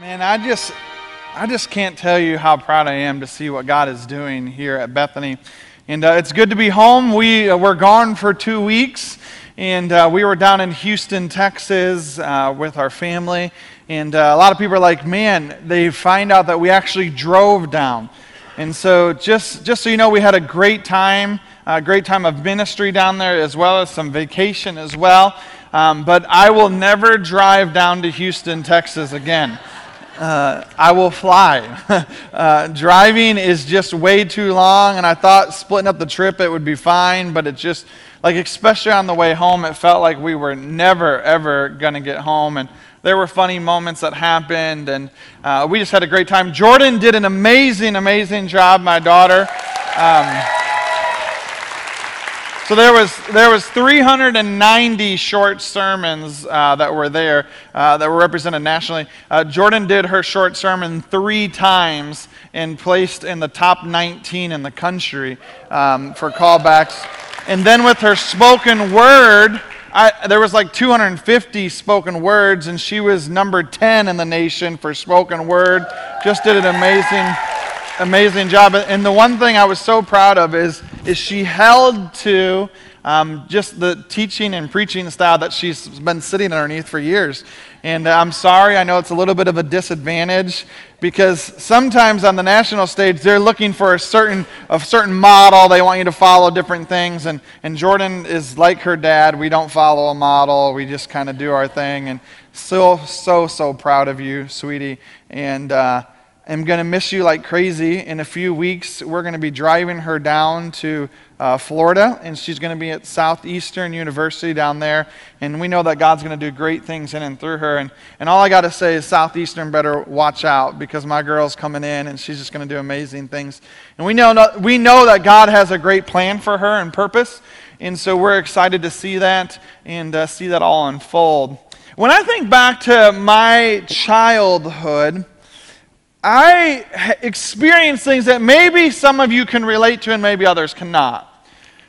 Man, I just, I just can't tell you how proud I am to see what God is doing here at Bethany. And uh, it's good to be home. We uh, were gone for two weeks, and uh, we were down in Houston, Texas uh, with our family. And uh, a lot of people are like, man, they find out that we actually drove down. And so, just, just so you know, we had a great time, a great time of ministry down there, as well as some vacation as well. Um, but I will never drive down to Houston, Texas again. Uh, I will fly. uh, driving is just way too long, and I thought splitting up the trip it would be fine, but it just, like, especially on the way home, it felt like we were never, ever to get home. And there were funny moments that happened, and uh, we just had a great time. Jordan did an amazing, amazing job, my daughter. Um, so there was, there was 390 short sermons uh, that were there uh, that were represented nationally. Uh, Jordan did her short sermon three times and placed in the top 19 in the country um, for callbacks. And then with her spoken word, I, there was like 250 spoken words, and she was number 10 in the nation for spoken word. Just did an amazing amazing job. And the one thing I was so proud of is, is she held to um, just the teaching and preaching style that she's been sitting underneath for years. And uh, I'm sorry, I know it's a little bit of a disadvantage because sometimes on the national stage they're looking for a certain, a certain model. They want you to follow different things. And, and Jordan is like her dad. We don't follow a model, we just kind of do our thing. And so, so, so proud of you, sweetie. And, uh, am going to miss you like crazy. In a few weeks, we're going to be driving her down to uh, Florida, and she's going to be at Southeastern University down there. And we know that God's going to do great things in and through her. And, and all I got to say is, Southeastern better watch out because my girl's coming in and she's just going to do amazing things. And we know, we know that God has a great plan for her and purpose. And so we're excited to see that and uh, see that all unfold. When I think back to my childhood, I experienced things that maybe some of you can relate to and maybe others cannot.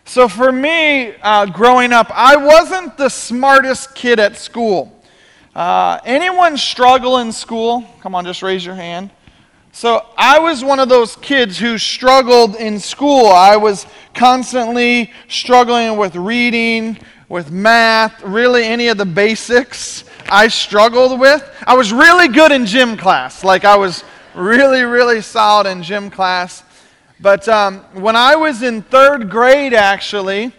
So, for me, uh, growing up, I wasn't the smartest kid at school. Uh, anyone struggle in school? Come on, just raise your hand. So, I was one of those kids who struggled in school. I was constantly struggling with reading, with math, really any of the basics I struggled with. I was really good in gym class. Like, I was really, really solid in gym class. But um, when I was in third grade, actually,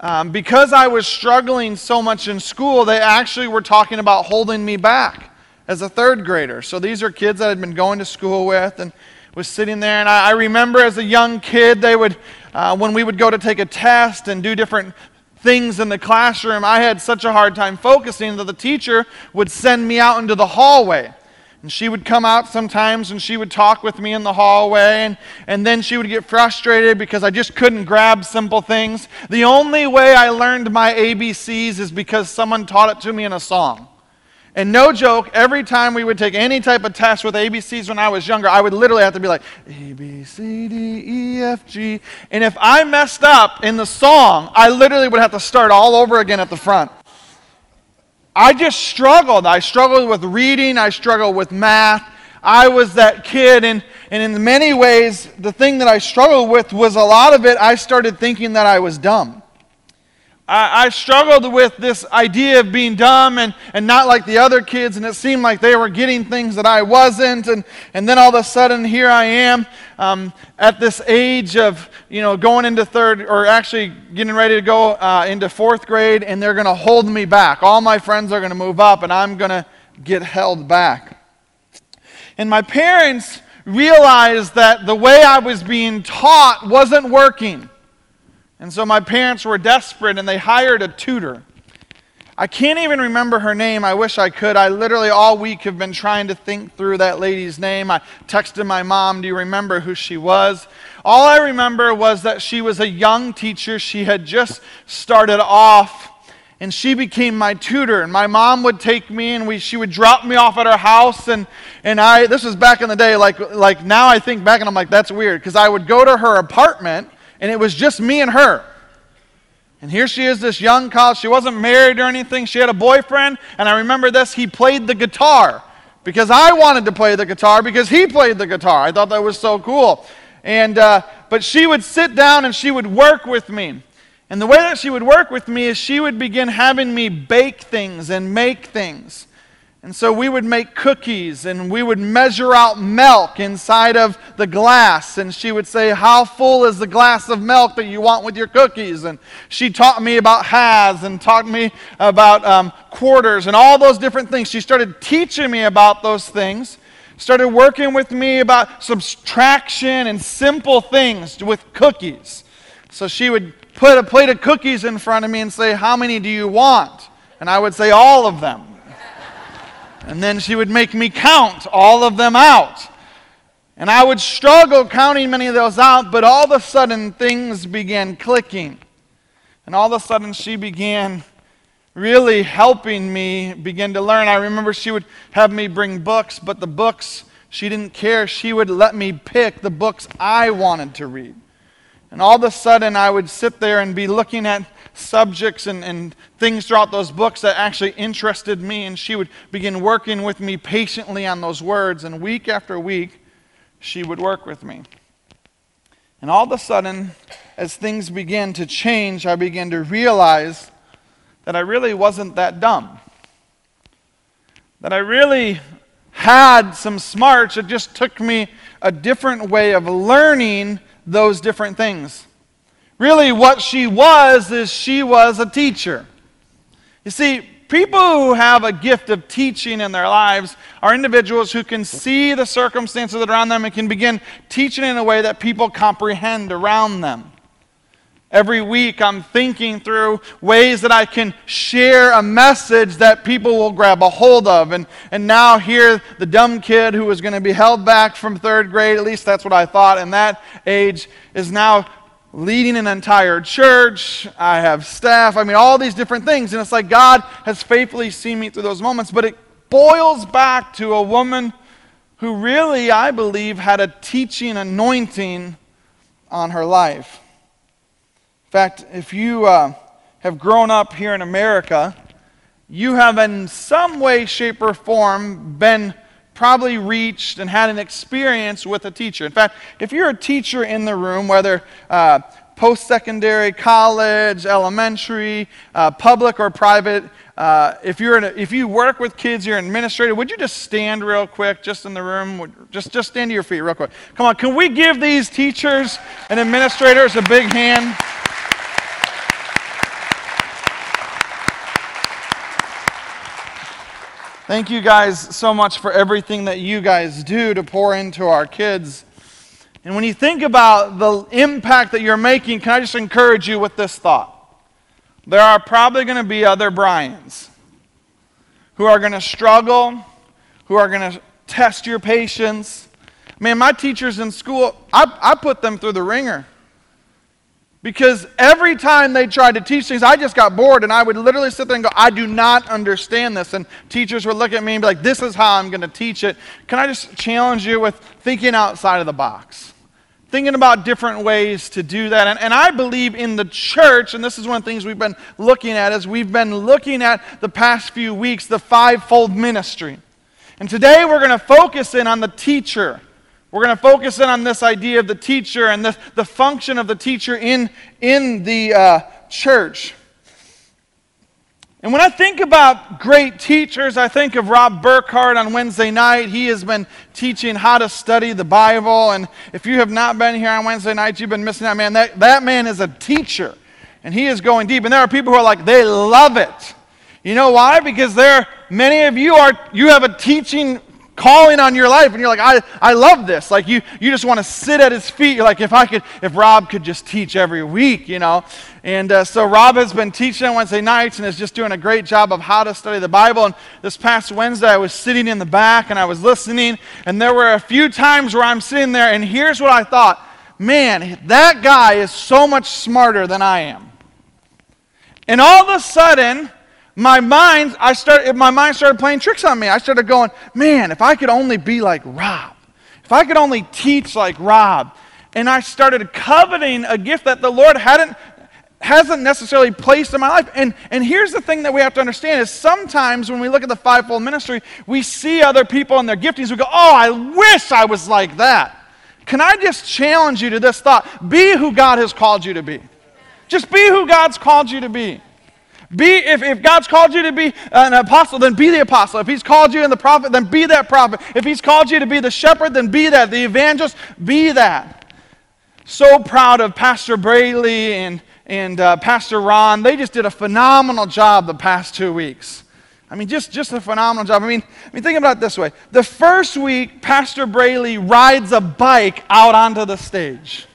um, because I was struggling so much in school, they actually were talking about holding me back as a third grader. So these are kids that I'd been going to school with and was sitting there. And I, I remember as a young kid, they would, uh, when we would go to take a test and do different things in the classroom, I had such a hard time focusing that the teacher would send me out into the hallway. And she would come out sometimes and she would talk with me in the hallway, and, and then she would get frustrated because I just couldn't grab simple things. The only way I learned my ABCs is because someone taught it to me in a song. And no joke, every time we would take any type of test with ABCs when I was younger, I would literally have to be like, A, B, C, D, E, F, G. And if I messed up in the song, I literally would have to start all over again at the front. I just struggled. I struggled with reading, I struggled with math. I was that kid, and, and in many ways, the thing that I struggled with was a lot of it, I started thinking that I was dumb. I, I, struggled with this idea of being dumb and, and not like the other kids, and it seemed like they were getting things that I wasn't. And, and then all of a sudden, here I am um, at this age of, you know, going into third, or actually getting ready to go uh, into fourth grade, and they're going to hold me back. All my friends are going to move up, and I'm going to get held back. And my parents realized that the way I was being taught wasn't working. And so my parents were desperate and they hired a tutor. I can't even remember her name. I wish I could. I literally all week have been trying to think through that lady's name. I texted my mom, Do you remember who she was? All I remember was that she was a young teacher. She had just started off and she became my tutor and my mom would take me and we, she would drop me off at her house and, and i this was back in the day like, like now i think back and i'm like that's weird because i would go to her apartment and it was just me and her. And here she is, this young college. She wasn't married or anything. She had a boyfriend, and I remember this. He played the guitar because I wanted to play the guitar because he played the guitar. I thought that was so cool. And, uh, but she would sit down and she would work with me. And the way that she would work with me is she would begin having me bake things and make things. And so we would make cookies and we would measure out milk inside of the glass. And she would say, How full is the glass of milk that you want with your cookies? And she taught me about halves and taught me about um, quarters and all those different things. She started teaching me about those things, started working with me about subtraction and simple things with cookies. So she would put a plate of cookies in front of me and say, How many do you want? And I would say, All of them. And then she would make me count all of them out. And I would struggle counting many of those out, but all of a sudden things began clicking. And all of a sudden she began really helping me begin to learn. I remember she would have me bring books, but the books, she didn't care. She would let me pick the books I wanted to read. And all of a sudden I would sit there and be looking at subjects and, and things throughout those books that actually interested me. And she would begin working with me patiently on those words. And week after week, she would work with me. And all of a sudden, as things began to change, I began to realize that I really wasn't that dumb. That I really had some smarts. It just took me a different way of learning those different things. Really, what she was is she was a teacher. You see, people who have a gift of teaching in their lives are individuals who can see the circumstances that are around them and can begin teaching in a way that people comprehend around them. Every week, I'm thinking through ways that I can share a message that people will grab a hold of. And, and now, here, the dumb kid who was going to be held back from third grade, at least that's what I thought in that age, is now leading an entire church. I have staff. I mean, all these different things. And it's like God has faithfully seen me through those moments. But it boils back to a woman who really, I believe, had a teaching anointing on her life. In fact, if you uh, have grown up here in America, you have in some way, shape, or form been probably reached and had an experience with a teacher. In fact, if you're a teacher in the room, whether uh, post secondary, college, elementary, uh, public, or private, uh, if, you're a, if you work with kids, you're an administrator, would you just stand real quick, just in the room? Just, just stand to your feet real quick. Come on, can we give these teachers and administrators a big hand? Thank you guys so much for everything that you guys do to pour into our kids. And when you think about the impact that you're making, can I just encourage you with this thought? There are probably going to be other Brians who are going to struggle, who are going to test your patience. Man, my teachers in school, I, I put them through the ringer. Because every time they tried to teach things, I just got bored and I would literally sit there and go, I do not understand this. And teachers would look at me and be like, This is how I'm going to teach it. Can I just challenge you with thinking outside of the box? Thinking about different ways to do that. And, and I believe in the church, and this is one of the things we've been looking at, is we've been looking at the past few weeks, the fivefold ministry. And today we're going to focus in on the teacher we're going to focus in on this idea of the teacher and the, the function of the teacher in, in the uh, church. And when I think about great teachers, I think of Rob Burkhart on Wednesday night. He has been teaching how to study the Bible. And if you have not been here on Wednesday night, you've been missing out, man. That, that man is a teacher, and he is going deep. And there are people who are like, they love it. You know why? Because there, many of you are, you have a teaching calling on your life and you're like i, I love this. Like you, you just want to sit at his feet. You're like if i could if rob could just teach every week you know? And uh, so rob has been teaching on wednesday nights and is just doing a great job of how to study the bible. And this past wednesday i was sitting in the back and i was listening and there were a few times where i'm sitting there and here's what i thought man that guy is so much smarter than i am. And all of a sudden my mind, I started, my mind started playing tricks on me. I started going, man, if I could only be like Rob, if I could only teach like Rob. And I started coveting a gift that the Lord hadn't, hasn't necessarily placed in my life. And, and here's the thing that we have to understand is sometimes when we look at the fivefold ministry, we see other people and their giftings. We go, oh, I wish I was like that. Can I just challenge you to this thought? Be who God has called you to be. Just be who God's called you to be. Be, if, if God's called you to be an apostle, then be the apostle. If He's called you in the prophet, then be that prophet. If He's called you to be the shepherd, then be that. The evangelist, be that. So proud of Pastor Braley and, and uh, Pastor Ron. They just did a phenomenal job the past two weeks. I mean, just, just a phenomenal job. I mean, I mean, think about it this way. The first week, Pastor Braley rides a bike out onto the stage.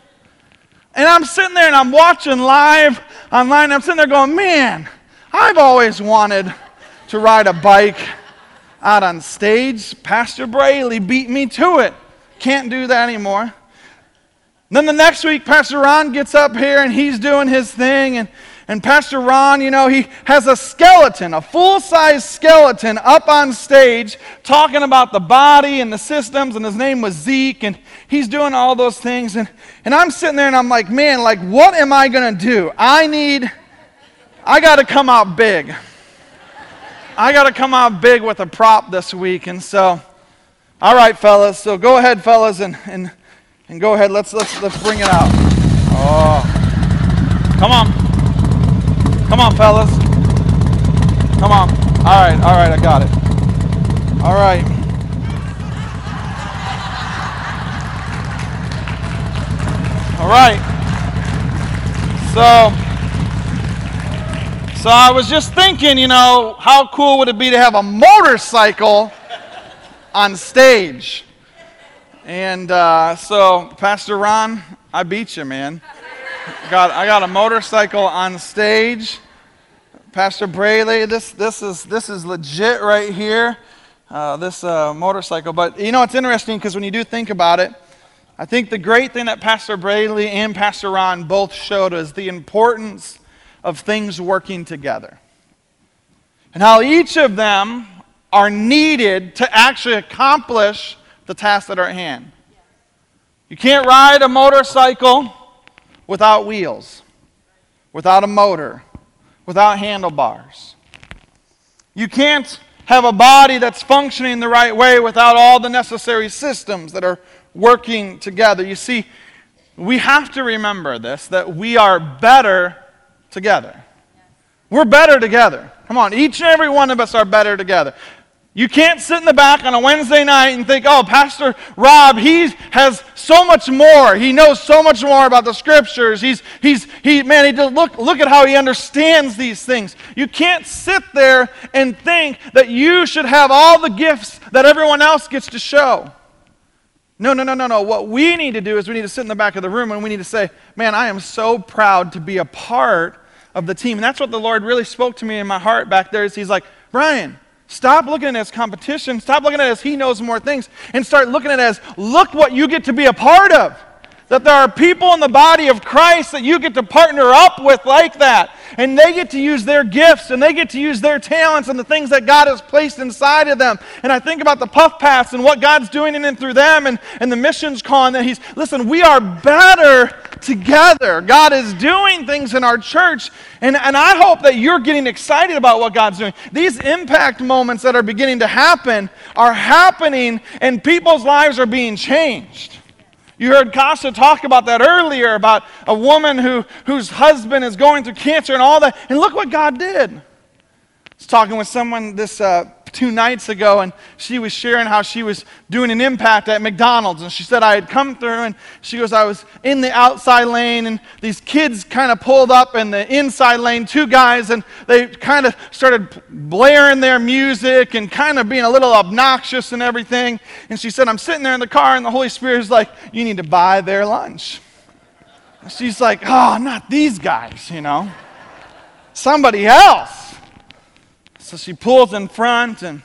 And I'm sitting there and I'm watching live online. I'm sitting there going, man, I've always wanted to ride a bike out on stage. Pastor Braley beat me to it. Can't do that anymore. Then the next week, Pastor Ron gets up here and he's doing his thing. And, and Pastor Ron, you know, he has a skeleton, a full size skeleton up on stage talking about the body and the systems. And his name was Zeke. And he's doing all those things. And, and I'm sitting there and I'm like, man, like, what am I going to do? I need I got to come out big. I got to come out big with a prop this week. And so, all right, fellas. So go ahead, fellas, and, and, and go ahead. Let's, let's, let's bring it out. Oh. Come on. Come on, fellas. Come on. All right, all right, I got it. All right. All right. So, so I was just thinking, you know, how cool would it be to have a motorcycle on stage? And uh, so, Pastor Ron, I beat you, man. Got, I got a motorcycle on stage. Pastor Braley, this, this, is, this is legit right here, uh, this uh, motorcycle. But you know, it's interesting because when you do think about it, I think the great thing that Pastor Braley and Pastor Ron both showed is the importance of things working together. And how each of them are needed to actually accomplish the are at hand. You can't ride a motorcycle without wheels, without a motor, without handlebars. You can't have a body that's functioning the right way without all the necessary systems that are working together. You see, we have to remember this that we are better together. We're better together. Come on, each and every one of us are better together. You can't sit in the back on a Wednesday night and think, oh, Pastor Rob, he has so much more. He knows so much more about the scriptures. He's, he's, he, man, he just look, look at how he understands these things. You can't sit there and think that you should have all the gifts that everyone else gets to show. No, no, no, no, no. What we need to do is we need to sit in the back of the room and we need to say, man, I am so proud to be a part of the team. And that's what the Lord really spoke to me in my heart back there is he's like, Brian, stop looking at it as competition. Stop looking at it as he knows more things. And start looking at it as, look what you get to be a part of that there are people in the body of Christ that you get to partner up with like that. And they get to use their gifts and they get to use their talents and the things that God has placed inside of them. And I think about the puff paths and what God's doing in and through them and, and the missions con that He's, listen, we are better together. God is doing things in our church. And, and I hope that you're getting excited about what God's doing. These impact moments that are beginning to happen are happening and people's lives are being changed. You heard Casa talk about that earlier about a woman who, whose husband is going through cancer and all that. And look what God did. I was talking with someone this uh, two nights ago, and she was sharing how she was doing an impact at McDonald's. And she said, I had come through, and she goes, I was in the outside lane, and these kids kind of pulled up in the inside lane, two guys, and they kind of started blaring their music and kind of being a little obnoxious and everything. And she said, I'm sitting there in the car, and the Holy Spirit is like, You need to buy their lunch. And she's like, Oh, not these guys, you know, somebody else. So she pulls in front and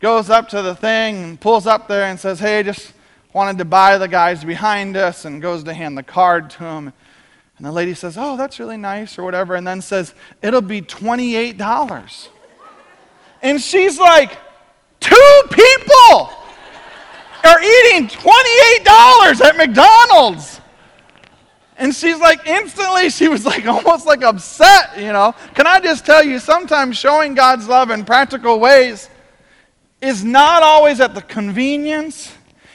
goes up to the thing and pulls up there and says, Hey, just wanted to buy the guys behind us and goes to hand the card to him. And the lady says, Oh, that's really nice or whatever. And then says, It'll be $28. And she's like, Two people are eating $28 at McDonald's. And she's like, instantly, she was like almost like upset, you know. Can I just tell you, sometimes showing God's love in practical ways is not always at the convenience.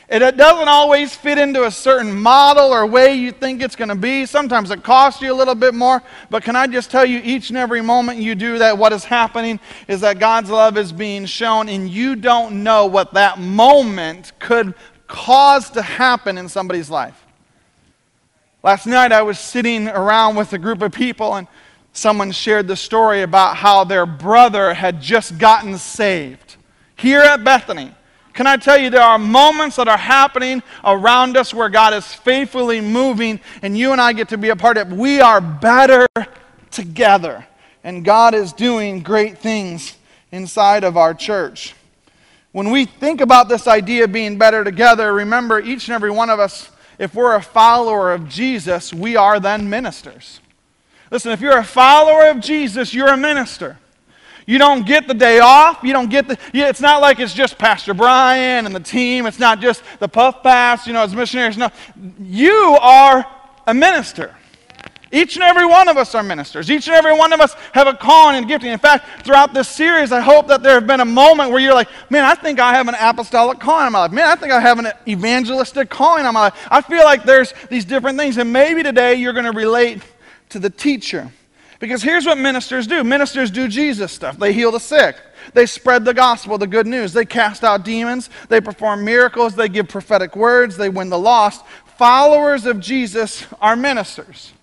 It, it doesn't always fit into a certain model or way you think it's going to be. Sometimes it costs you a little bit more. But can I just tell you, each and every moment you do that, what is happening is that God's love is being shown, and you don't know what that moment could cause to happen in somebody's life. Last night I was sitting around with a group of people and someone shared the story about how their brother had just gotten saved here at Bethany. Can I tell you, there are moments that are happening around us where God is faithfully moving, and you and I get to be a part of it. We are better together, and God is doing great things inside of our church. When we think about this idea of being better together, remember each and every one of us if we're a follower of Jesus, we are then ministers. Listen, if you're a follower of Jesus, you're a minister. You don't get the day off. You don't get the. It's not like it's just Pastor Brian and the team. It's not just the puff pass, you know, as missionaries. No, you are a minister. Each and every one of us are ministers. Each and every one of us have a calling and gifting. In fact, throughout this series, I hope that there have been a moment where you're like, man, I think I have an apostolic calling in my life. Man, I think I have an evangelistic calling in my life. I feel like there's these different things. And maybe today you're going to relate to the teacher. Because here's what ministers do ministers do Jesus stuff. They heal the sick, they spread the gospel, the good news, they cast out demons, they perform miracles, they give prophetic words, they win the lost. Followers of Jesus are ministers.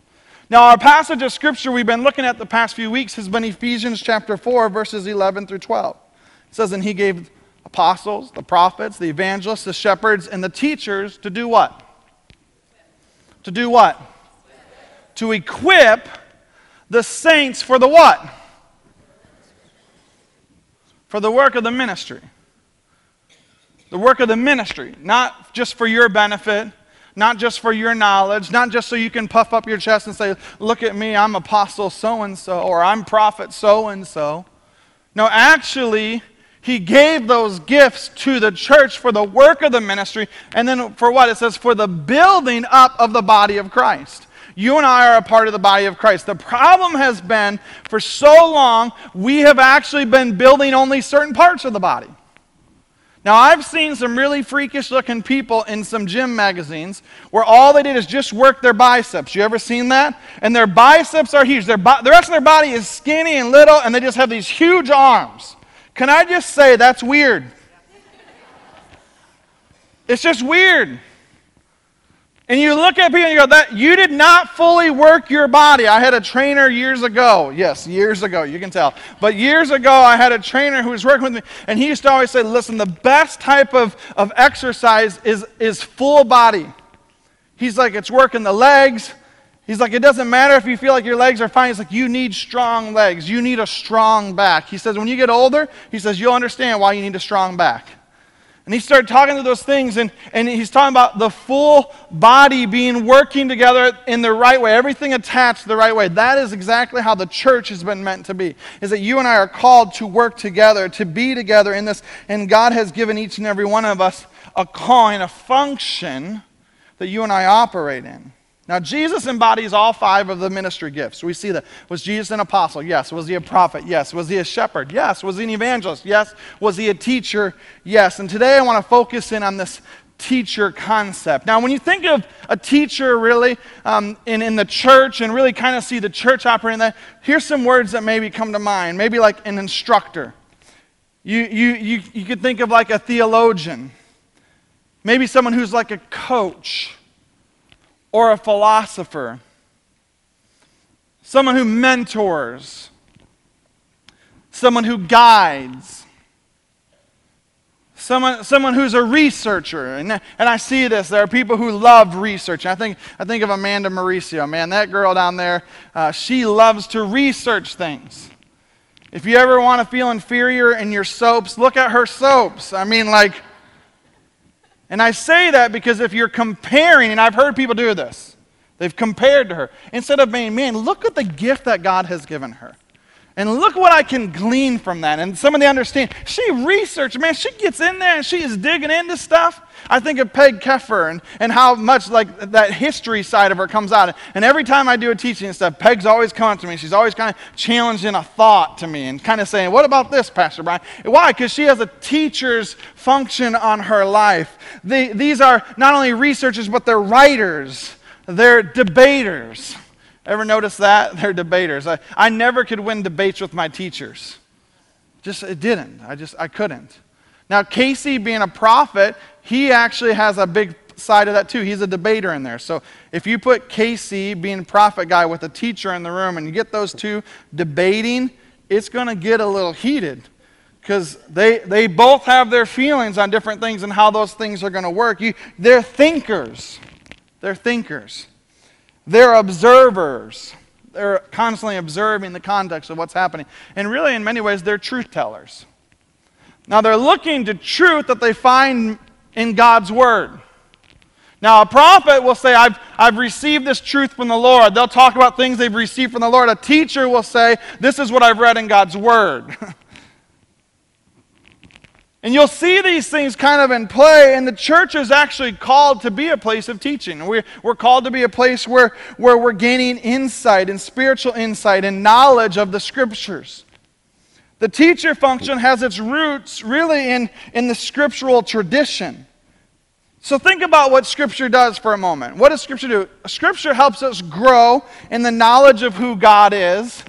Now, our passage of scripture we've been looking at the past few weeks has been Ephesians chapter 4, verses 11 through 12. It says, And he gave apostles, the prophets, the evangelists, the shepherds, and the teachers to do what? To do what? To equip the saints for the what? For the work of the ministry. The work of the ministry, not just for your benefit, not just for your knowledge, not just so you can puff up your chest and say, Look at me, I'm apostle so and so, or I'm prophet so and so. No, actually, he gave those gifts to the church for the work of the ministry, and then for what? It says, for the building up of the body of Christ. You and I are a part of the body of Christ. The problem has been, for so long, we have actually been building only certain parts of the body. Now, I've seen some really freakish looking people in some gym magazines where all they did is just work their biceps. You ever seen that? And their biceps are huge. Their the rest of their body is skinny and little, and they just have these huge arms. Can I just say that's weird? It's just weird. And you look at people and you go, that you did not fully work your body. I had a trainer years ago. Yes, years ago, you can tell. But years ago, I had a trainer who was working with me, and he used to always say, listen, the best type of, of exercise is, is full body. He's like, it's working the legs. He's like, it doesn't matter if you feel like your legs are fine. He's like, you need strong legs. You need a strong back. He says, when you get older, he says, you'll understand why you need a strong back. And he started talking to those things, and, and he's talking about the full body being working together in the right way, everything attached the right way. That is exactly how the church has been meant to be. Is that you and I are called to work together, to be together in this, and God has given each and every one of us a calling, a function that you and I operate in. Now, Jesus embodies all five of the ministry gifts. We see that. Was Jesus an apostle? Yes. Was he a prophet? Yes. Was he a shepherd? Yes. Was he an evangelist? Yes. Was he a teacher? Yes. And today I want to focus in on this teacher concept. Now, when you think of a teacher really um, in, in the church and really kind of see the church operating that, here's some words that maybe come to mind. Maybe like an instructor. You, you, you, you could think of like a theologian. Maybe someone who's like a coach or a philosopher, someone who mentors, someone who guides, someone, someone who's a researcher. And, and I see this. There are people who love research. I think, I think of Amanda Mauricio. Man, that girl down there, uh, she loves to research things. If you ever want to feel inferior in your soaps, look at her soaps. I mean, like, and I say that because if you're comparing, and I've heard people do this, they've compared to her. Instead of being, man, look at the gift that God has given her. And look what I can glean from that. And some of the understand. She researched, man, she gets in there and she is digging into stuff. I think of Peg Keffer and, and how much like that history side of her comes out. And every time I do a teaching and stuff, Peg's always coming to me. She's always kind of challenging a thought to me and kind of saying, What about this, Pastor Brian? Why? Because she has a teacher's function on her life. These are not only researchers, but they're writers, they're debaters. Ever notice that? They're debaters. I, I never could win debates with my teachers. Just, it didn't. I just, I couldn't. Now, Casey, being a prophet, he actually has a big side of that too. He's a debater in there. So if you put Casey, being prophet guy, with a teacher in the room and you get those two debating, it's going to get a little heated because they, they both have their feelings on different things and how those things are going to work. You, they're thinkers. They're thinkers. They're observers. They're constantly observing the context of what's happening. And really, in many ways, they're truth tellers. Now, they're looking to truth that they find in God's Word. Now, a prophet will say, I've, I've received this truth from the Lord. They'll talk about things they've received from the Lord. A teacher will say, This is what I've read in God's Word. and you'll see these things kind of in play, and the church is actually called to be a place of teaching. We're, we're called to be a place where, where we're gaining insight and spiritual insight and knowledge of the Scriptures. The teacher function has its roots really in, in the scriptural tradition. So think about what Scripture does for a moment. What does Scripture do? Scripture helps us grow in the knowledge of who God is,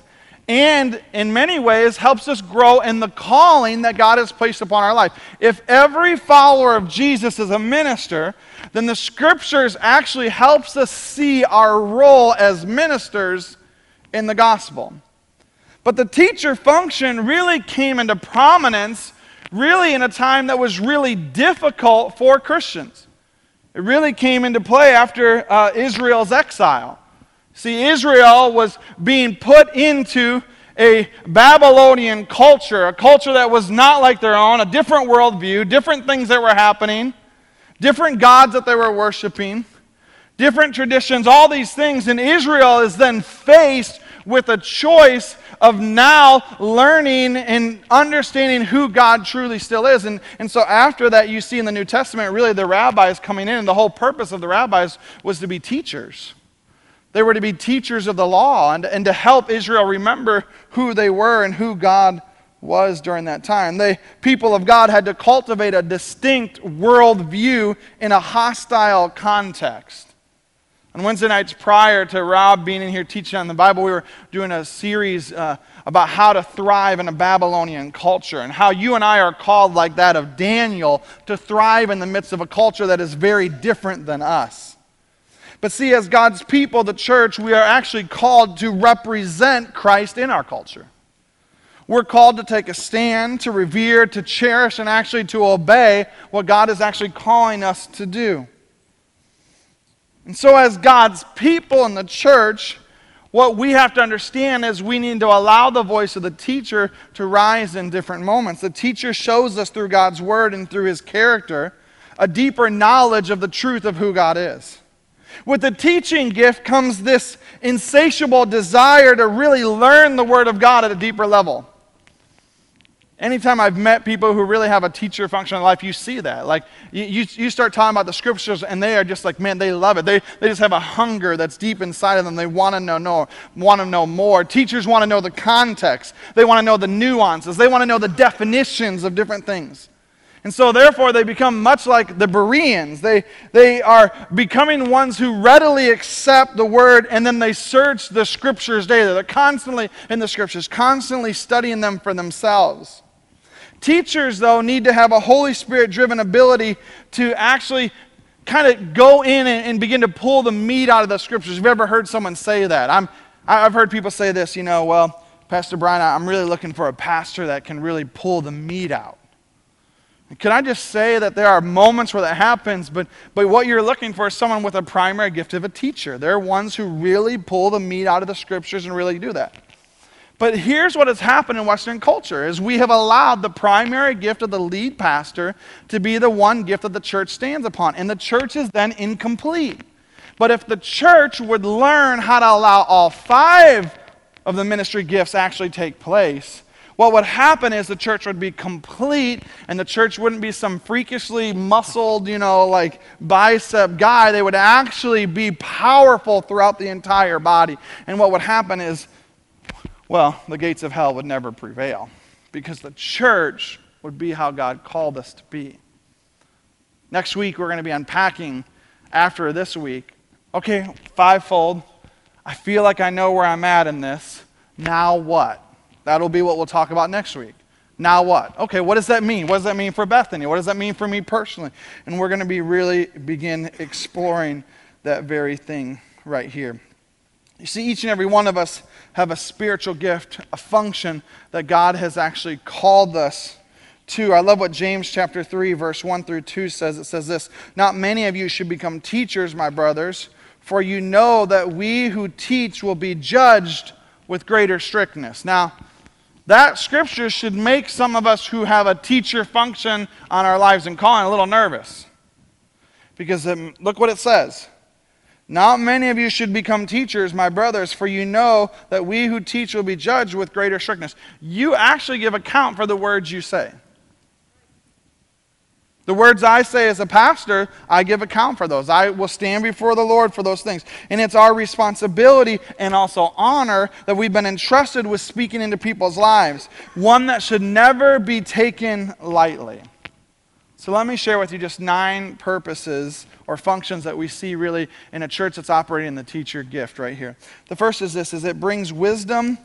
and in many ways helps us grow in the calling that God has placed upon our life. If every follower of Jesus is a minister, then the Scriptures actually helps us see our role as ministers in the gospel. But the teacher function really came into prominence really in a time that was really difficult for Christians. It really came into play after uh, Israel's exile. See, Israel was being put into a Babylonian culture, a culture that was not like their own, a different worldview, different things that were happening, different gods that they were worshiping, different traditions, all these things. And Israel is then faced with a choice of now learning and understanding who God truly still is. And, and so after that, you see in the New Testament, really the rabbis coming in, and the whole purpose of the rabbis was to be teachers. They were to be teachers of the law and, and to help Israel remember who they were and who God was during that time. The people of God had to cultivate a distinct worldview in a hostile context. On Wednesday nights prior to Rob being in here teaching on the Bible, we were doing a series uh, about how to thrive in a Babylonian culture and how you and I are called, like that of Daniel, to thrive in the midst of a culture that is very different than us. But see, as God's people, the church, we are actually called to represent Christ in our culture. We're called to take a stand, to revere, to cherish, and actually to obey what God is actually calling us to do. And so, as God's people in the church, what we have to understand is we need to allow the voice of the teacher to rise in different moments. The teacher shows us through God's word and through his character a deeper knowledge of the truth of who God is. With the teaching gift comes this insatiable desire to really learn the word of God at a deeper level. Anytime I've met people who really have a teacher function in life, you see that. Like, you, you, start talking about the scriptures, and they are just like, man, they love it. They, they just have a hunger that's deep inside of them. They want to know, know, want to know more. Teachers want to know the context, they want to know the nuances, they want to know the definitions of different things. And so, therefore, they become much like the Bereans. They, they are becoming ones who readily accept the word and then they search the scriptures daily. They're constantly in the scriptures, constantly studying them for themselves. Teachers, though, need to have a Holy Spirit driven ability to actually kind of go in and, and, begin to pull the meat out of the scriptures. Have you ever heard someone say that? I'm, I've heard people say this, you know, well, Pastor Brian, I'm really looking for a pastor that can really pull the meat out. Can I just say that there are moments where that happens, but, but what you're looking for is someone with a primary gift of a teacher. They're ones who really pull the meat out of the scriptures and really do that. But here's what has happened in Western culture is we have allowed the primary gift of the lead pastor to be the one gift that the church stands upon. And the church is then incomplete. But if the church would learn how to allow all five of the ministry gifts actually take place, what would happen is the church would be complete and the church wouldn't be some freakishly muscled, you know, like bicep guy. They would actually be powerful throughout the entire body. And what would happen is, well, the gates of hell would never prevail because the church would be how God called us to be. Next week, we're going to be unpacking after this week. Okay, fivefold. I feel like I know where I'm at in this. Now what? That'll be what we'll talk about next week. Now what? Okay, what does that mean? What does that mean for Bethany? What does that mean for me personally? And we're going to be really begin exploring that very thing right here. You see, each and every one of us have a spiritual gift, a function that God has actually called us to. I love what James chapter 3, verse 1 through 2 says. It says this Not many of you should become teachers, my brothers, for you know that we who teach will be judged with greater strictness. Now, that scripture should make some of us who have a teacher function on our lives and calling a little nervous. Because um, look what it says. Not many of you should become teachers, my brothers, for you know that we who teach will be judged with greater strictness. You actually give account for the words you say. The words I say as a pastor, I give account for those. I will stand before the Lord for those things. And it's our responsibility and also honor that we've been entrusted with speaking into people's lives, one that should never be taken lightly. So let me share with you just nine purposes or functions that we see really in a church that's operating in the teacher gift right here. The first is this is it brings wisdom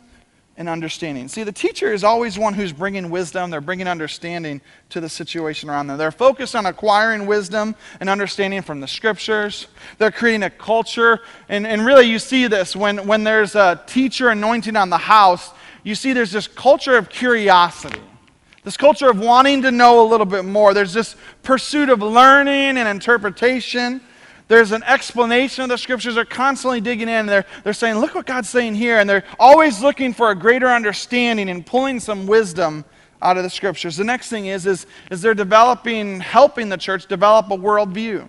and understanding. See, the teacher is always one who's bringing wisdom, they're bringing understanding to the situation around them. They're focused on acquiring wisdom and understanding from the scriptures. They're creating a culture. And, and really, you see this when, when there's a teacher anointing on the house, you see there's this culture of curiosity. This culture of wanting to know a little bit more. There's this pursuit of learning and interpretation. There's an explanation of the scriptures. They're constantly digging in. They're, they're saying, look what God's saying here. And they're always looking for a greater understanding and pulling some wisdom out of the scriptures. The next thing is, is, is they're developing, helping the church develop a worldview.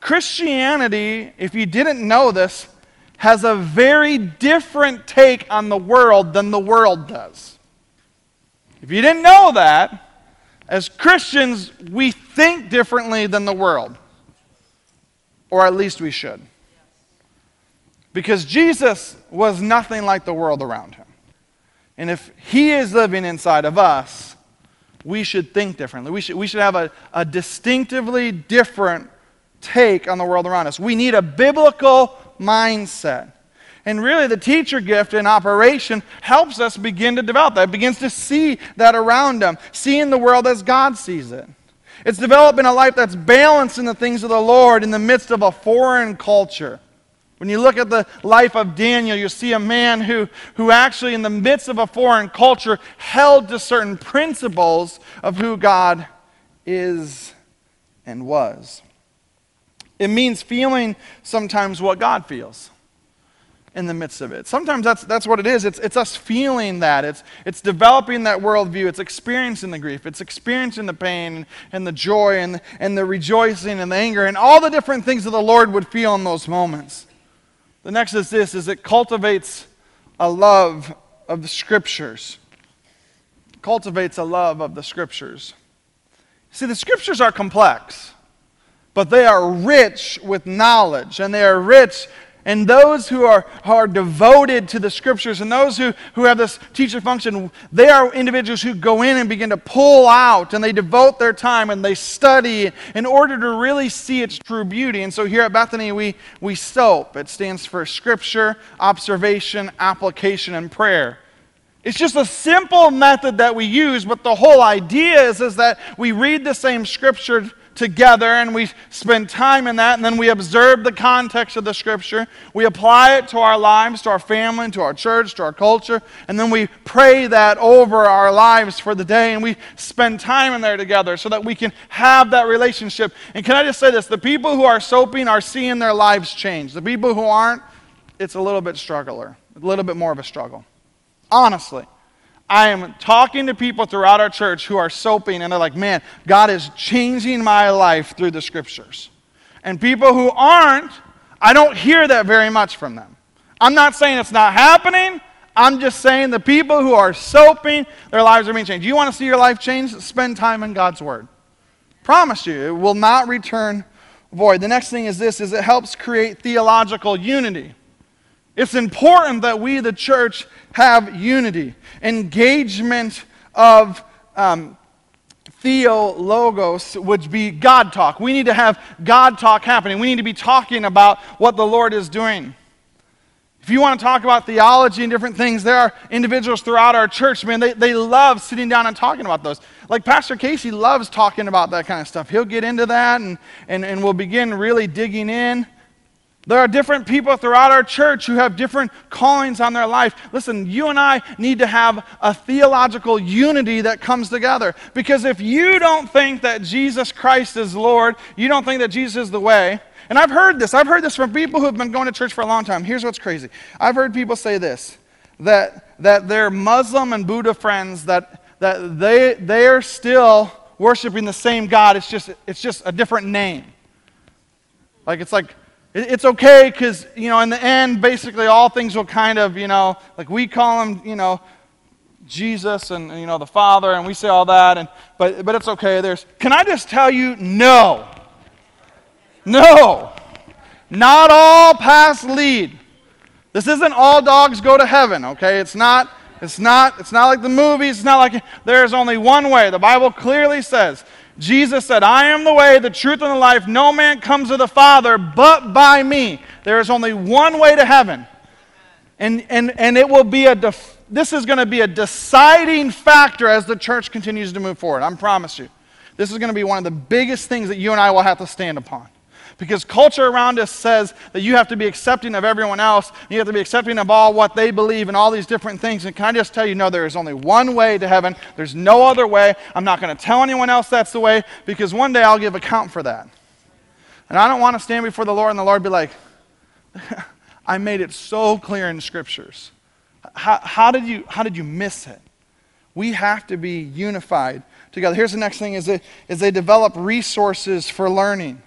Christianity, if you didn't know this, has a very different take on the world than the world does. If you didn't know that, as Christians, we think differently than the world. Or at least we should. Because Jesus was nothing like the world around him. And if he is living inside of us, we should think differently. We should, we should have a, a distinctively different take on the world around us. We need a biblical mindset. And really, the teacher gift in operation helps us begin to develop that. It begins to see that around them, seeing the world as God sees it. It's developing a life that's balanced in the things of the Lord in the midst of a foreign culture. When you look at the life of Daniel, you see a man who, who actually, in the midst of a foreign culture, held to certain principles of who God is and was. It means feeling sometimes what God feels in the midst of it. Sometimes that's, that's what it is. It's, it's us feeling that. It's, it's developing that worldview. It's experiencing the grief. It's experiencing the pain and the joy and, and the rejoicing and the anger and all the different things that the Lord would feel in those moments. The next is this is it cultivates a love of the scriptures. cultivates a love of the scriptures. See, the scriptures are complex but they are rich with knowledge and they are rich and those who are, are devoted to the scriptures and those who, who have this teacher function, they are individuals who go in and begin to pull out and they devote their time and they study in order to really see its true beauty. And so here at Bethany, we, we SOAP. It stands for Scripture, Observation, Application, and Prayer. It's just a simple method that we use, but the whole idea is, is that we read the same scripture together and we spend time in that and then we observe the context of the scripture. We apply it to our lives, to our family, to our church, to our culture, and then we pray that over our lives for the day and we spend time in there together so that we can have that relationship. And can I just say this? The people who are soaping are seeing their lives change. The people who aren't, it's a little bit struggler, a little bit more of a struggle. Honestly. I am talking to people throughout our church who are soaping and they're like, man, God is changing my life through the scriptures. And people who aren't, I don't hear that very much from them. I'm not saying it's not happening. I'm just saying the people who are soaping, their lives are being changed. You want to see your life changed? Spend time in God's Word. Promise you, it will not return void. The next thing is this is it helps create theological unity. It's important that we, the church, have unity, engagement of um, theologos, which be God talk. We need to have God talk happening. We need to be talking about what the Lord is doing. If you want to talk about theology and different things, there are individuals throughout our church, man, they, they love sitting down and talking about those. Like Pastor Casey loves talking about that kind of stuff. He'll get into that and, and, and we'll begin really digging in. There are different people throughout our church who have different callings on their life. Listen, you and I need to have a theological unity that comes together. Because if you don't think that Jesus Christ is Lord, you don't think that Jesus is the way, and I've heard this. I've heard this from people who have been going to church for a long time. Here's what's crazy. I've heard people say this that, that their Muslim and Buddha friends, that, that they, they are still worshiping the same God. It's just, it's just a different name. Like, it's like, it's okay because, you know, in the end, basically all things will kind of, you know, like we call him, you know, Jesus and, you know, the Father, and we say all that, and, but, but it's okay. There's, can I just tell you, no. No. Not all paths lead. This isn't all dogs go to heaven, okay? It's not it's not it's not like the movies, it's not like there's only one way. The Bible clearly says Jesus said, I am the way, the truth, and the life. No man comes to the Father but by me. There is only one way to heaven. And, and, and it will be a, def- this is going to be a deciding factor as the church continues to move forward. I promise you. This is going to be one of the biggest things that you and I will have to stand upon. Because culture around us says that you have to be accepting of everyone else, you have to be accepting of all what they believe and all these different things. And can I just tell you, no, there is only one way to heaven. There's no other way. I'm not going to tell anyone else that's the way because one day I'll give account for that. And I don't want to stand before the Lord and the Lord be like, I made it so clear in scriptures. How, how, did you, how did you miss it? We have to be unified together. Here's the next thing is, it, is they develop resources for learning.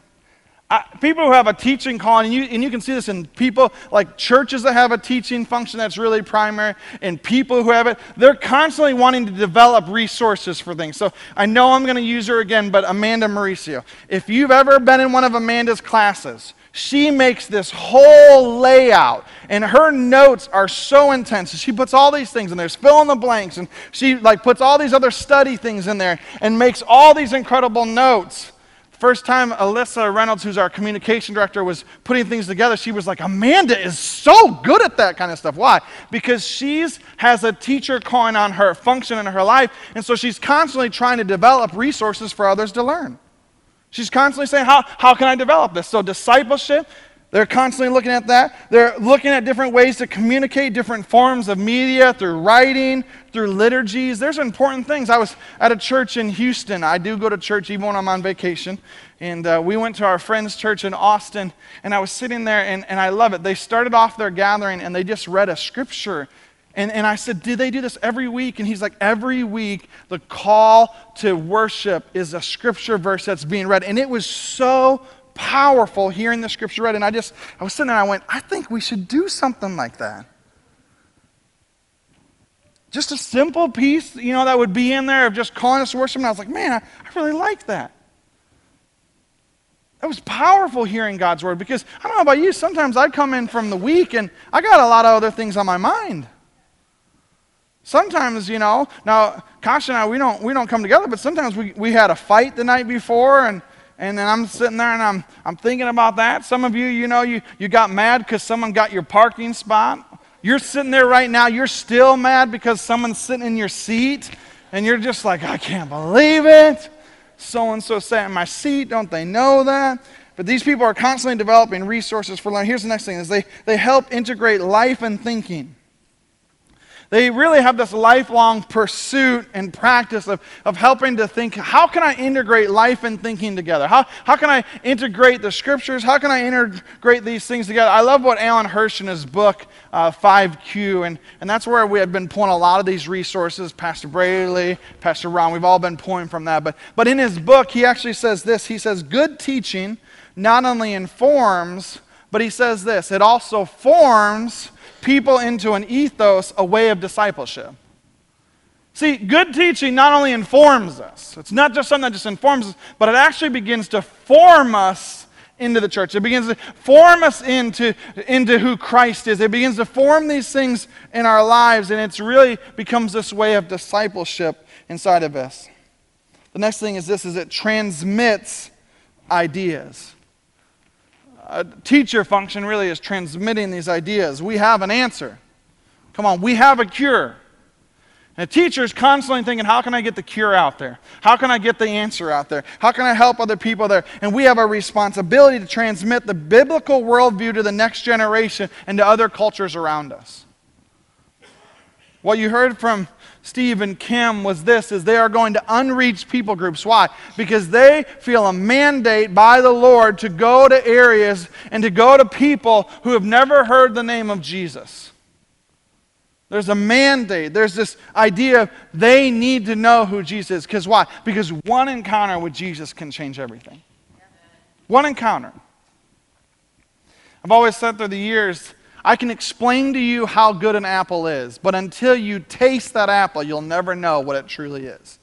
I, people who have a teaching calling, and you, and you can see this in people like churches that have a teaching function that's really primary, and people who have it, they're constantly wanting to develop resources for things. So I know I'm going to use her again, but Amanda Mauricio. If you've ever been in one of Amanda's classes, she makes this whole layout and her notes are so intense she puts all these things in there fill in the blanks and she like puts all these other study things in there and makes all these incredible notes First time Alyssa Reynolds, who's our communication director, was putting things together, she was like, Amanda is so good at that kind of stuff. Why? Because she has a teacher calling on her function in her life, and so she's constantly trying to develop resources for others to learn. She's constantly saying, How, how can I develop this? So, discipleship they're constantly looking at that. They're looking at different ways to communicate, different forms of media through writing, through liturgies. There's important things. I was at a church in Houston. I do go to church even when I'm on vacation. And uh, we went to our friend's church in Austin, and I was sitting there, and, and I love it. They started off their gathering, and they just read a scripture. And, and I said, Do they do this every week? And he's like, Every week, the call to worship is a scripture verse that's being read. And it was so powerful hearing the scripture read. And I just, I was sitting there I went, I think we should do something like that. Just a simple piece, you know, that would be in there of just calling us to worship. And I was like, man, I, I really like that. It was powerful hearing God's word because I don't know about you, sometimes I come in from the week and I got a lot of other things on my mind. Sometimes, you know, now Kasha and I, we don't, we don't come together, but sometimes we, we had a fight the night before and and then I'm sitting there and I'm, I'm thinking about that. Some of you, you know, you, you got mad because someone got your parking spot. You're sitting there right now, you're still mad because someone's sitting in your seat, and you're just like, I can't believe it. So and so sat in my seat. Don't they know that? But these people are constantly developing resources for learning. Here's the next thing is they, they help integrate life and thinking. They really have this lifelong pursuit and practice of, of helping to think how can I integrate life and thinking together? How, how can I integrate the scriptures? How can I integrate these things together? I love what Alan Hirsch in his book, uh, 5Q, and, and that's where we have been pulling a lot of these resources. Pastor Braley, Pastor Ron, we've all been pulling from that. But, but in his book, he actually says this he says, Good teaching not only informs, but he says this it also forms people into an ethos, a way of discipleship. See, good teaching not only informs us, it's not just something that just informs us, but it actually begins to form us into the church. It begins to form us into, into who Christ is. It begins to form these things in our lives, and it really becomes this way of discipleship inside of us. The next thing is this is it transmits ideas. A teacher function really is transmitting these ideas. We have an answer. Come on, we have a cure. And a teacher is constantly thinking, how can I get the cure out there? How can I get the answer out there? How can I help other people there? And we have a responsibility to transmit the biblical worldview to the next generation and to other cultures around us. What you heard from Steve and Kim was this is they are going to unreached people groups. Why? Because they feel a mandate by the Lord to go to areas and to go to people who have never heard the name of Jesus. There's a mandate. There's this idea of they need to know who Jesus is. Because why? Because one encounter with Jesus can change everything. One encounter. I've always said through the years, I can explain to you how good an apple is, but until you taste that apple, you'll never know what it truly is.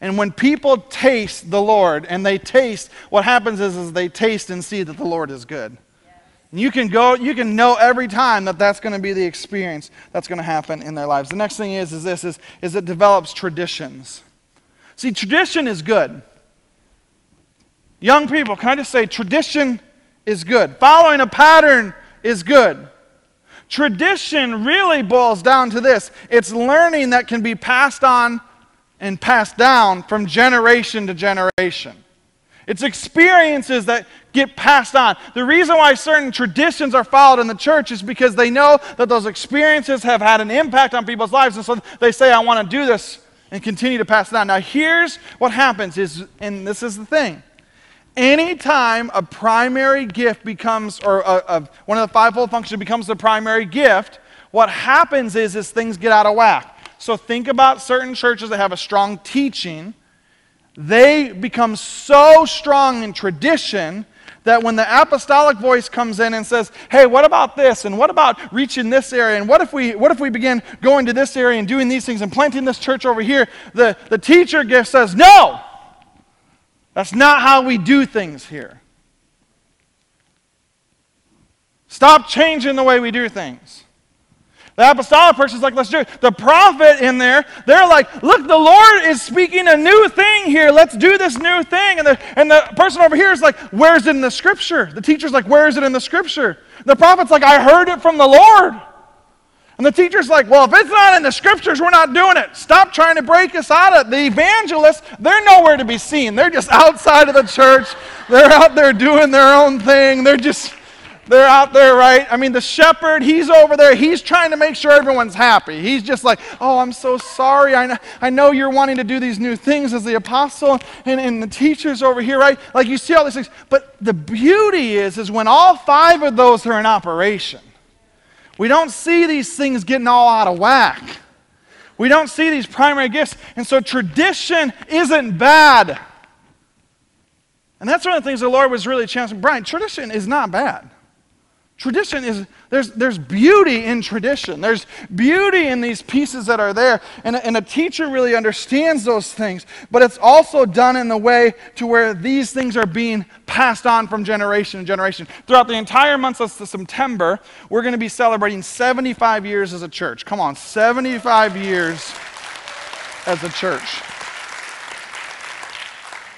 And when people taste the Lord and they taste, what happens is, is they taste and see that the Lord is good. And You can go, you can know every time that that's going to be the experience that's going to happen in their lives. The next thing is, is this, is, is it develops traditions. See, tradition is good. Young people, can I just say, tradition is good. Following a pattern is good. Tradition really boils down to this it's learning that can be passed on and passed down from generation to generation. It's experiences that get passed on. The reason why certain traditions are followed in the church is because they know that those experiences have had an impact on people's lives. And so they say, I want to do this and continue to pass it on. Now, here's what happens is, and this is the thing. Anytime a primary gift becomes, or a, a, one of the fivefold functions becomes the primary gift, what happens is, is things get out of whack. So think about certain churches that have a strong teaching they become so strong in tradition that when the apostolic voice comes in and says, "Hey, what about this? And what about reaching this area? And what if we what if we begin going to this area and doing these things and planting this church over here?" The the teacher gift says, "No. That's not how we do things here. Stop changing the way we do things." The apostolic person is like, let's do it. The prophet in there, they're like, look, the Lord is speaking a new thing here. Let's do this new thing. And the, and the person over here is like, where's it in the scripture? The teacher's like, where is it in the scripture? The prophet's like, I heard it from the Lord. And the teacher's like, well, if it's not in the scriptures, we're not doing it. Stop trying to break us out of it. The evangelists, they're nowhere to be seen. They're just outside of the church. They're out there doing their own thing. They're just they're out there, right? I mean, the shepherd, he's over there. He's trying to make sure everyone's happy. He's just like, oh, I'm so sorry. I know, I know you're wanting to do these new things as the apostle and, and the teachers over here, right? Like you see all these things. But the beauty is, is when all five of those are in operation, we don't see these things getting all out of whack. We don't see these primary gifts. And so tradition isn't bad. And that's one of the things the Lord was really challenging. Brian, tradition is not bad. Tradition is, there's, there's beauty in tradition. There's beauty in these pieces that are there. And, and a teacher really understands those things. But it's also done in the way to where these things are being passed on from generation to generation. Throughout the entire month of September, we're going to be celebrating 75 years as a church. Come on, 75 years as a church.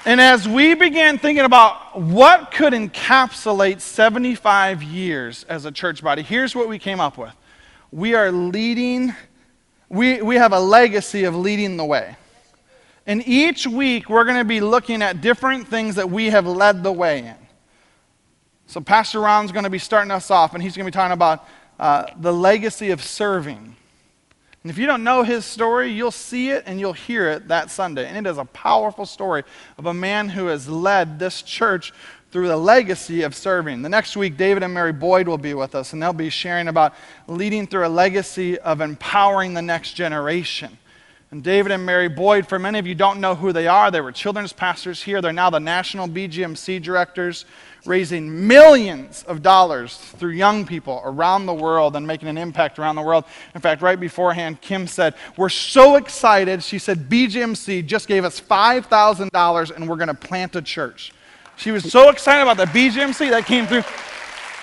And as we began thinking about what could encapsulate 75 years as a church body, here's what we came up with. We are leading, we, we have a legacy of leading the way. And each week, we're going to be looking at different things that we have led the way in. So, Pastor Ron's going to be starting us off, and he's going to be talking about uh, the legacy of serving. And if you don't know his story, you'll see it and you'll hear it that Sunday. And it is a powerful story of a man who has led this church through the legacy of serving. The next week, David and Mary Boyd will be with us, and they'll be sharing about leading through a legacy of empowering the next generation. And David and Mary Boyd, for many of you don't know who they are, they were children's pastors here. They're now the national BGMC directors, raising millions of dollars through young people around the world and making an impact around the world. In fact, right beforehand, Kim said, We're so excited. She said, BGMC just gave us $5,000 and we're going to plant a church. She was so excited about the BGMC that came through.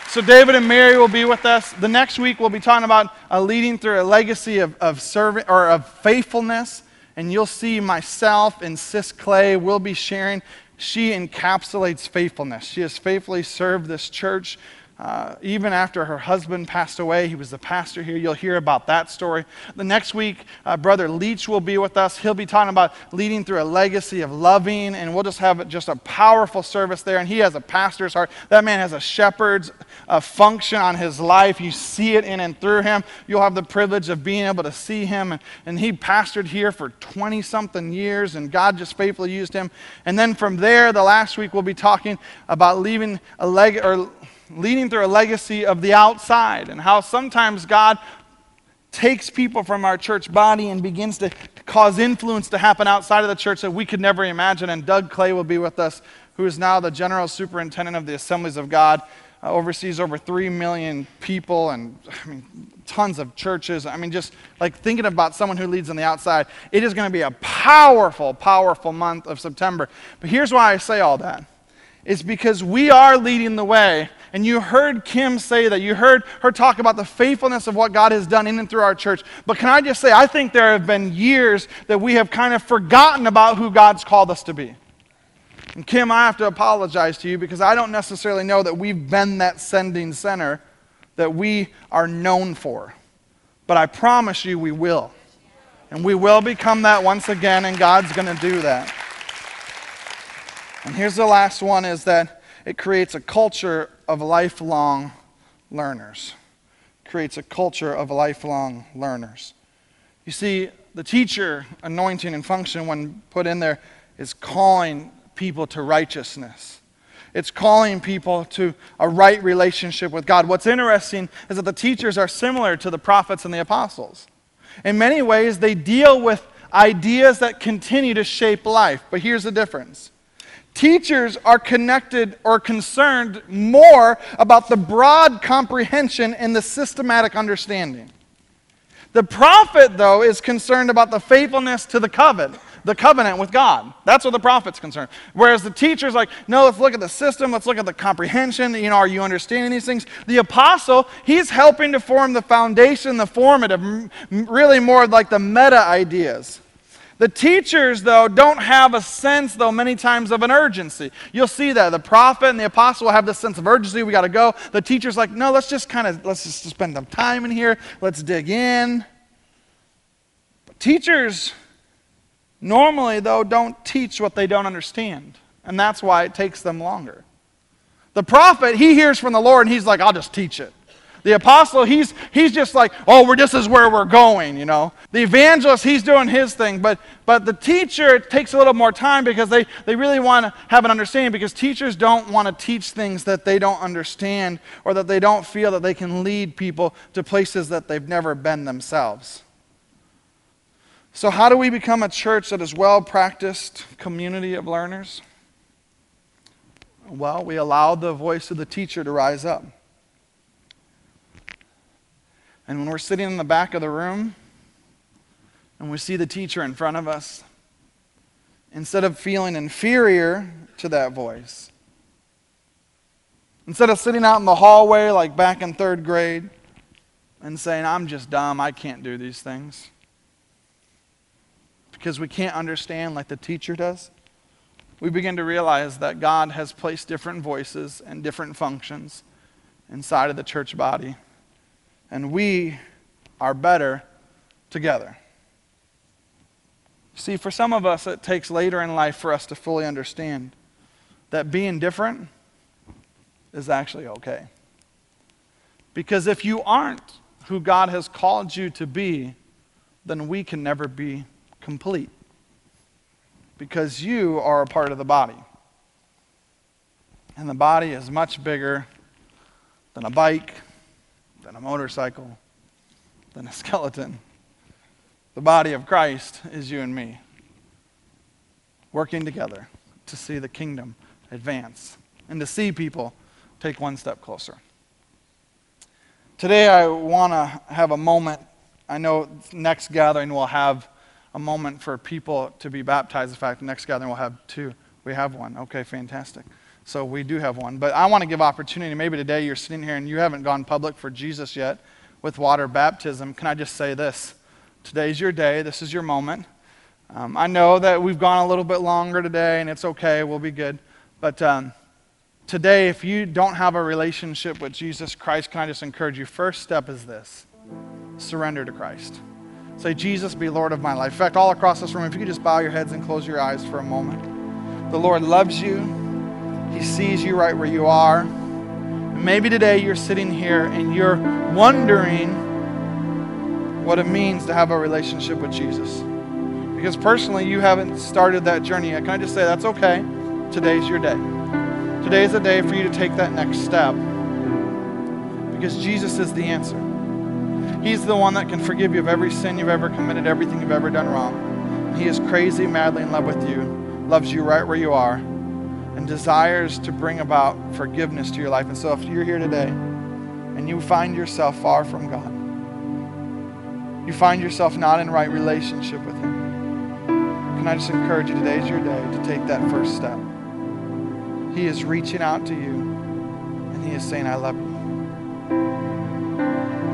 So, David and Mary will be with us. The next week, we'll be talking about uh, leading through a legacy of, of, servant, or of faithfulness. And you'll see myself and Sis Clay will be sharing. She encapsulates faithfulness. She has faithfully served this church uh, even after her husband passed away, he was the pastor here. You'll hear about that story. The next week, uh, Brother Leach will be with us. He'll be talking about leading through a legacy of loving, and we'll just have just a powerful service there. And he has a pastor's heart. That man has a shepherd's uh, function on his life. You see it in and through him. You'll have the privilege of being able to see him. And, and he pastored here for 20 something years, and God just faithfully used him. And then from there, the last week, we'll be talking about leaving a leg or leading through a legacy of the outside and how sometimes God takes people from our church body and begins to cause influence to happen outside of the church that we could never imagine. And Doug Clay will be with us, who is now the general superintendent of the Assemblies of God, uh, oversees over 3 million people and I mean, tons of churches. I mean, just like thinking about someone who leads on the outside, it is going to be a powerful, powerful month of September. But here's why I say all that. It's because we are leading the way and you heard Kim say that. You heard her talk about the faithfulness of what God has done in and through our church. But can I just say, I think there have been years that we have kind of forgotten about who God's called us to be. And Kim, I have to apologize to you because I don't necessarily know that we've been that sending center that we are known for. But I promise you we will. And we will become that once again, and God's going to do that. And here's the last one is that it creates a culture of lifelong learners. It Creates a culture of lifelong learners. You see, the teacher anointing and function, when put in there, is calling people to righteousness. It's calling people to a right relationship with God. What's interesting is that the teachers are similar to the prophets and the apostles. In many ways, they deal with ideas that continue to shape life. But here's the difference Teachers are connected or concerned more about the broad comprehension and the systematic understanding. The prophet, though, is concerned about the faithfulness to the covenant, the covenant with God. That's what the prophet's concerned. Whereas the teacher's like, no, let's look at the system, let's look at the comprehension. You know, are you understanding these things? The apostle, he's helping to form the foundation, the formative, really more like the meta ideas. The teachers, though, don't have a sense, though, many times of an urgency. You'll see that. The prophet and the apostle have this sense of urgency. We got to go. The teacher's like, no, let's just kind of, let's just spend some time in here. Let's dig in. But teachers normally, though, don't teach what they don't understand. And that's why it takes them longer. The prophet, he hears from the Lord and he's like, I'll just teach it. The apostle, he's, he's just like, oh, we're, this is where we're going, you know. The evangelist, he's doing his thing. But, but the teacher, it takes a little more time because they, they really want to have an understanding because teachers don't want to teach things that they don't understand or that they don't feel that they can lead people to places that they've never been themselves. So, how do we become a church that is well practiced community of learners? Well, we allow the voice of the teacher to rise up. And when we're sitting in the back of the room and we see the teacher in front of us, instead of feeling inferior to that voice, instead of sitting out in the hallway like back in third grade and saying, I'm just dumb, I can't do these things, because we can't understand like the teacher does, we begin to realize that God has placed different voices and different functions inside of the church body and we are better together. See, for some of us, it takes later in life for us to fully understand that being different is actually okay. Because if you aren't who God has called you to be, then we can never be complete. Because you are a part of the body. And the body is much bigger than a bike, than a motorcycle, than a skeleton. The body of Christ is you and me, working together to see the kingdom advance and to see people take one step closer. Today, I want to have a moment. I know next gathering we'll have a moment for people to be baptized. In fact, next gathering we'll have two. We have one. Okay, fantastic. So we do have one. But I want to give opportunity. Maybe today you're sitting here and you haven't gone public for Jesus yet with water baptism. Can I just say this? Today's your day. This is your moment. Um, I know that we've gone a little bit longer today, and it's okay. We'll be good. But um, today, if you don't have a relationship with Jesus Christ, can I just encourage you? First step is this surrender to Christ. Say, Jesus, be Lord of my life. In fact, all across this room, if you could just bow your heads and close your eyes for a moment. The Lord loves you, He sees you right where you are. maybe today you're sitting here and you're wondering what it means to have a relationship with Jesus. Because personally, you haven't started that journey yet. Can I just say that's okay? Today's your day. Today's a day for you to take that next step. Because Jesus is the answer. He's the one that can forgive you of every sin you've ever committed, everything you've ever done wrong. He is crazy, madly in love with you, loves you right where you are, and desires to bring about forgiveness to your life. And so if you're here today and you find yourself far from God, you find yourself not in right relationship with Him, can I just encourage you today is your day to take that first step? He is reaching out to you and He is saying, I love you.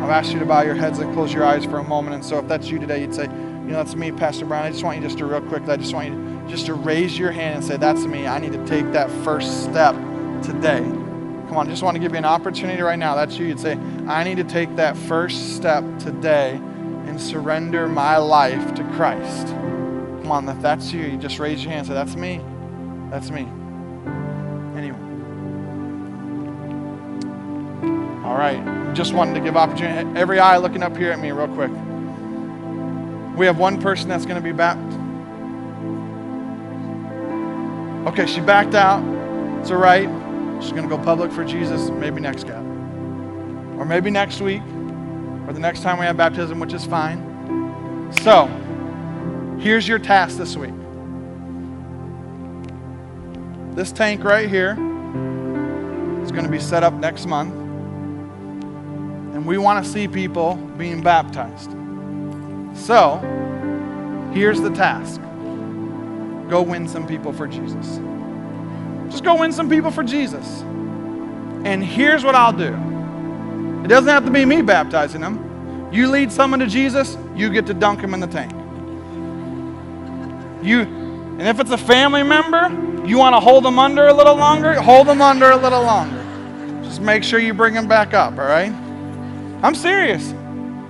I've asked you to bow your heads and close your eyes for a moment. And so if that's you today, you'd say, you know, that's me, Pastor Brown. I just want you just to real quick, I just want you just to raise your hand and say, that's me. I need to take that first step today. Come on, just want to give you an opportunity right now. That's you. You'd say, I need to take that first step today and surrender my life to Christ. Come on, if that's you, you just raise your hand and say, That's me. That's me. Anyone? All right. Just wanted to give opportunity. Every eye looking up here at me, real quick. We have one person that's going to be baptized. Okay, she backed out. It's all right. She's going to go public for Jesus maybe next gathering. Or maybe next week or the next time we have baptism, which is fine. So, here's your task this week. This tank right here is going to be set up next month. And we want to see people being baptized. So, here's the task go win some people for Jesus. Just go win some people for Jesus. And here's what I'll do it doesn't have to be me baptizing them. You lead someone to Jesus, you get to dunk them in the tank. You, and if it's a family member, you want to hold them under a little longer, hold them under a little longer. Just make sure you bring them back up, all right? I'm serious.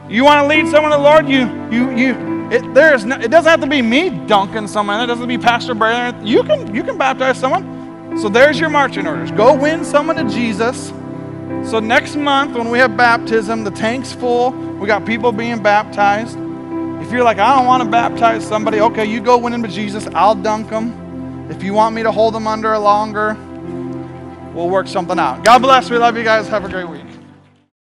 You want to lead someone to the Lord, you, you, you, it, there's no, it doesn't have to be me dunking someone. It doesn't have to be Pastor Brandon. You can, you can baptize someone. So there's your marching orders. Go win someone to Jesus so next month when we have baptism, the tank's full. We got people being baptized. If you're like, I don't want to baptize somebody, okay, you go win them to Jesus. I'll dunk them. If you want me to hold them under longer, we'll work something out. God bless. We love you guys. Have a great week.